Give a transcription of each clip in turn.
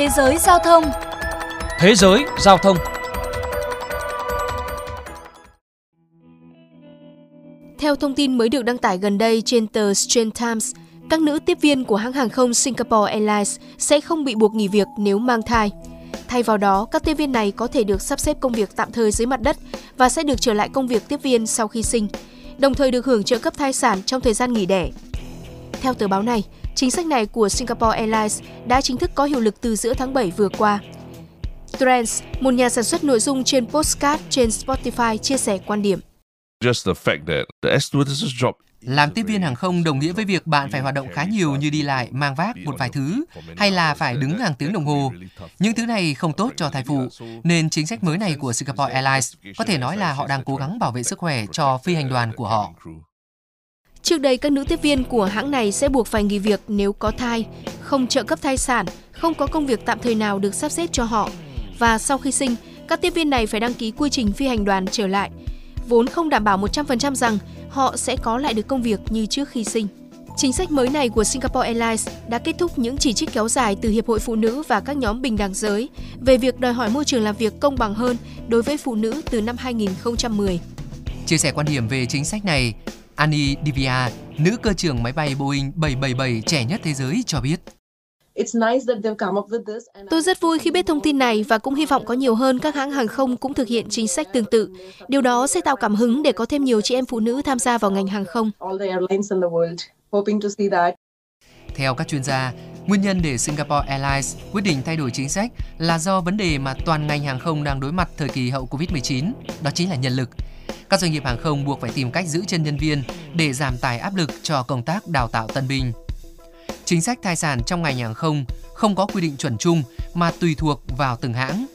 Thế giới giao thông Thế giới giao thông Theo thông tin mới được đăng tải gần đây trên tờ Straits Times, các nữ tiếp viên của hãng hàng không Singapore Airlines sẽ không bị buộc nghỉ việc nếu mang thai. Thay vào đó, các tiếp viên này có thể được sắp xếp công việc tạm thời dưới mặt đất và sẽ được trở lại công việc tiếp viên sau khi sinh, đồng thời được hưởng trợ cấp thai sản trong thời gian nghỉ đẻ. Theo tờ báo này, chính sách này của Singapore Airlines đã chính thức có hiệu lực từ giữa tháng 7 vừa qua. Trends, một nhà sản xuất nội dung trên postcard trên Spotify chia sẻ quan điểm. Làm tiếp viên hàng không đồng nghĩa với việc bạn phải hoạt động khá nhiều như đi lại, mang vác một vài thứ, hay là phải đứng hàng tiếng đồng hồ. Những thứ này không tốt cho thai phụ, nên chính sách mới này của Singapore Airlines có thể nói là họ đang cố gắng bảo vệ sức khỏe cho phi hành đoàn của họ. Trước đây, các nữ tiếp viên của hãng này sẽ buộc phải nghỉ việc nếu có thai, không trợ cấp thai sản, không có công việc tạm thời nào được sắp xếp cho họ. Và sau khi sinh, các tiếp viên này phải đăng ký quy trình phi hành đoàn trở lại, vốn không đảm bảo 100% rằng họ sẽ có lại được công việc như trước khi sinh. Chính sách mới này của Singapore Airlines đã kết thúc những chỉ trích kéo dài từ Hiệp hội Phụ nữ và các nhóm bình đẳng giới về việc đòi hỏi môi trường làm việc công bằng hơn đối với phụ nữ từ năm 2010. Chia sẻ quan điểm về chính sách này, Annie Divya, nữ cơ trưởng máy bay Boeing 777 trẻ nhất thế giới cho biết. Tôi rất vui khi biết thông tin này và cũng hy vọng có nhiều hơn các hãng hàng không cũng thực hiện chính sách tương tự. Điều đó sẽ tạo cảm hứng để có thêm nhiều chị em phụ nữ tham gia vào ngành hàng không. Theo các chuyên gia, nguyên nhân để Singapore Airlines quyết định thay đổi chính sách là do vấn đề mà toàn ngành hàng không đang đối mặt thời kỳ hậu Covid-19, đó chính là nhân lực. Các doanh nghiệp hàng không buộc phải tìm cách giữ chân nhân viên để giảm tải áp lực cho công tác đào tạo tân binh. Chính sách thai sản trong ngành hàng không không có quy định chuẩn chung mà tùy thuộc vào từng hãng.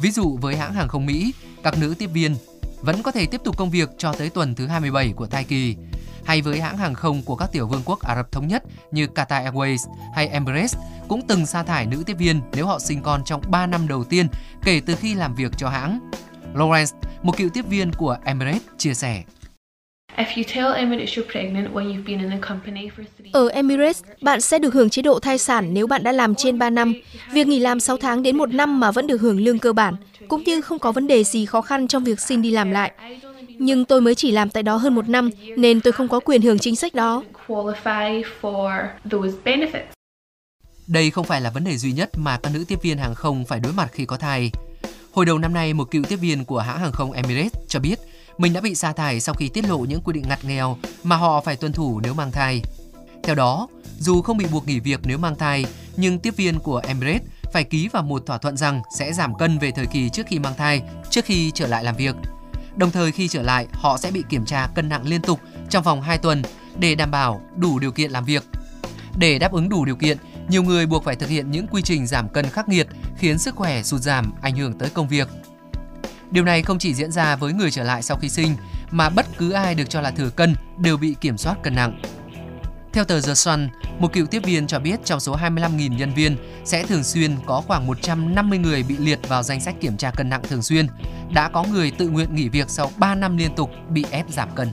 Ví dụ với hãng hàng không Mỹ, các nữ tiếp viên vẫn có thể tiếp tục công việc cho tới tuần thứ 27 của thai kỳ. Hay với hãng hàng không của các tiểu vương quốc Ả Rập Thống Nhất như Qatar Airways hay Emirates cũng từng sa thải nữ tiếp viên nếu họ sinh con trong 3 năm đầu tiên kể từ khi làm việc cho hãng. Lawrence, một cựu tiếp viên của Emirates, chia sẻ. Ở Emirates, bạn sẽ được hưởng chế độ thai sản nếu bạn đã làm trên 3 năm. Việc nghỉ làm 6 tháng đến 1 năm mà vẫn được hưởng lương cơ bản, cũng như không có vấn đề gì khó khăn trong việc xin đi làm lại. Nhưng tôi mới chỉ làm tại đó hơn một năm, nên tôi không có quyền hưởng chính sách đó. Đây không phải là vấn đề duy nhất mà các nữ tiếp viên hàng không phải đối mặt khi có thai. Hồi đầu năm nay, một cựu tiếp viên của hãng hàng không Emirates cho biết mình đã bị sa thải sau khi tiết lộ những quy định ngặt nghèo mà họ phải tuân thủ nếu mang thai. Theo đó, dù không bị buộc nghỉ việc nếu mang thai, nhưng tiếp viên của Emirates phải ký vào một thỏa thuận rằng sẽ giảm cân về thời kỳ trước khi mang thai, trước khi trở lại làm việc. Đồng thời khi trở lại, họ sẽ bị kiểm tra cân nặng liên tục trong vòng 2 tuần để đảm bảo đủ điều kiện làm việc. Để đáp ứng đủ điều kiện, nhiều người buộc phải thực hiện những quy trình giảm cân khắc nghiệt khiến sức khỏe sụt giảm, ảnh hưởng tới công việc. Điều này không chỉ diễn ra với người trở lại sau khi sinh, mà bất cứ ai được cho là thừa cân đều bị kiểm soát cân nặng. Theo tờ The Sun, một cựu tiếp viên cho biết trong số 25.000 nhân viên sẽ thường xuyên có khoảng 150 người bị liệt vào danh sách kiểm tra cân nặng thường xuyên. Đã có người tự nguyện nghỉ việc sau 3 năm liên tục bị ép giảm cân.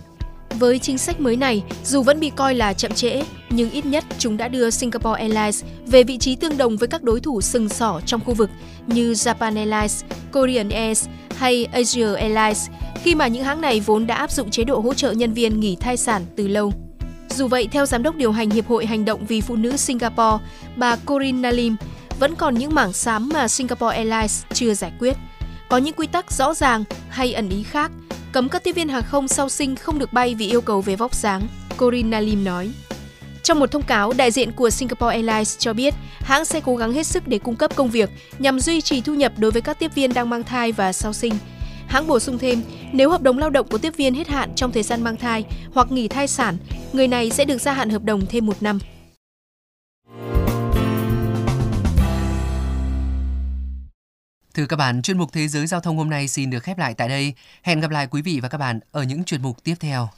Với chính sách mới này, dù vẫn bị coi là chậm trễ, nhưng ít nhất chúng đã đưa Singapore Airlines về vị trí tương đồng với các đối thủ sừng sỏ trong khu vực như Japan Airlines, Korean Air hay Asia Airlines, khi mà những hãng này vốn đã áp dụng chế độ hỗ trợ nhân viên nghỉ thai sản từ lâu. Dù vậy, theo Giám đốc điều hành Hiệp hội Hành động vì Phụ nữ Singapore, bà Corinne Nalim, vẫn còn những mảng xám mà Singapore Airlines chưa giải quyết. Có những quy tắc rõ ràng hay ẩn ý khác cấm các tiếp viên hàng không sau sinh không được bay vì yêu cầu về vóc dáng, Corinna Nalim nói. Trong một thông cáo, đại diện của Singapore Airlines cho biết hãng sẽ cố gắng hết sức để cung cấp công việc nhằm duy trì thu nhập đối với các tiếp viên đang mang thai và sau sinh. Hãng bổ sung thêm, nếu hợp đồng lao động của tiếp viên hết hạn trong thời gian mang thai hoặc nghỉ thai sản, người này sẽ được gia hạn hợp đồng thêm một năm. Thưa các bạn, chuyên mục Thế giới Giao thông hôm nay xin được khép lại tại đây. Hẹn gặp lại quý vị và các bạn ở những chuyên mục tiếp theo.